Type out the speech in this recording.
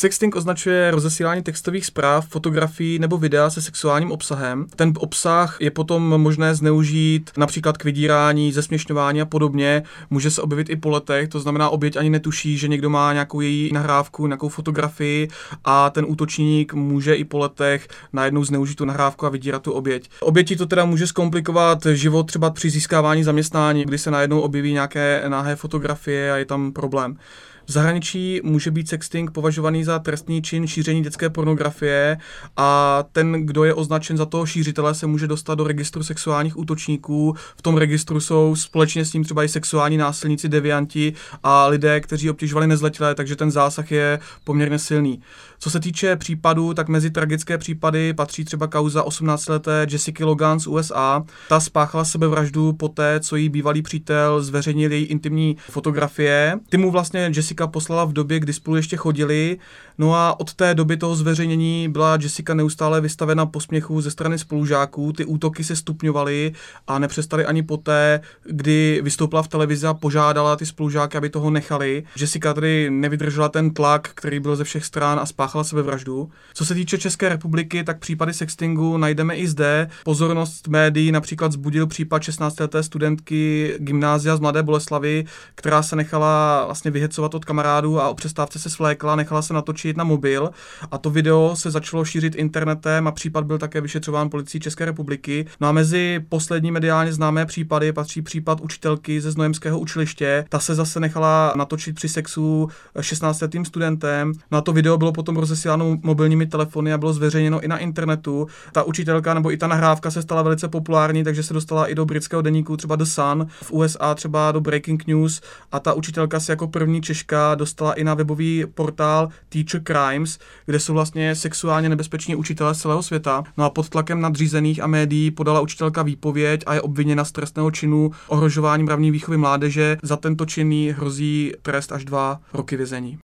Sexting označuje rozesílání textových zpráv, fotografií nebo videa se sexuálním obsahem. Ten obsah je potom možné zneužít například k vydírání, zesměšňování a podobně. Může se objevit i po letech, to znamená, oběť ani netuší, že někdo má nějakou její nahrávku, nějakou fotografii a ten útočník může i po letech najednou zneužít tu nahrávku a vydírat tu oběť. Oběti to teda může zkomplikovat život třeba při získávání zaměstnání, kdy se najednou objeví nějaké nahé fotografie a je tam problém. V zahraničí může být sexting považovaný za trestný čin šíření dětské pornografie a ten, kdo je označen za toho šířitele, se může dostat do registru sexuálních útočníků. V tom registru jsou společně s ním třeba i sexuální násilníci, devianti a lidé, kteří obtěžovali nezletilé, takže ten zásah je poměrně silný. Co se týče případů, tak mezi tragické případy patří třeba kauza 18-leté Jessica Logan z USA. Ta spáchala sebevraždu poté, co jí bývalý přítel zveřejnil její intimní fotografie. Ty mu vlastně Jessica poslala v době, kdy spolu ještě chodili. No a od té doby toho zveřejnění byla Jessica neustále vystavena posměchu ze strany spolužáků. Ty útoky se stupňovaly a nepřestaly ani poté, kdy vystoupila v televizi a požádala ty spolužáky, aby toho nechali. Jessica tedy nevydržela ten tlak, který byl ze všech stran a spáchala sebevraždu. Co se týče České republiky, tak případy sextingu najdeme i zde. Pozornost médií například zbudil případ 16-leté studentky gymnázia z Mladé Boleslavy, která se nechala vlastně vyhecovat od kamarádů a o přestávce se svlékla, nechala se natočit na mobil a to video se začalo šířit internetem a případ byl také vyšetřován policií České republiky. No a mezi poslední mediálně známé případy patří případ učitelky ze Znojemského učiliště. Ta se zase nechala natočit při sexu 16 letým studentem. No a to video bylo potom rozesíláno mobilními telefony a bylo zveřejněno i na internetu. Ta učitelka nebo i ta nahrávka se stala velice populární, takže se dostala i do britského deníku, třeba The Sun, v USA třeba do Breaking News a ta učitelka se jako první Češka dostala i na webový portál Teacher Crimes, kde jsou vlastně sexuálně nebezpeční učitelé z celého světa. No a pod tlakem nadřízených a médií podala učitelka výpověď a je obviněna z trestného činu ohrožování mravní výchovy mládeže. Za tento čin hrozí trest až dva roky vězení.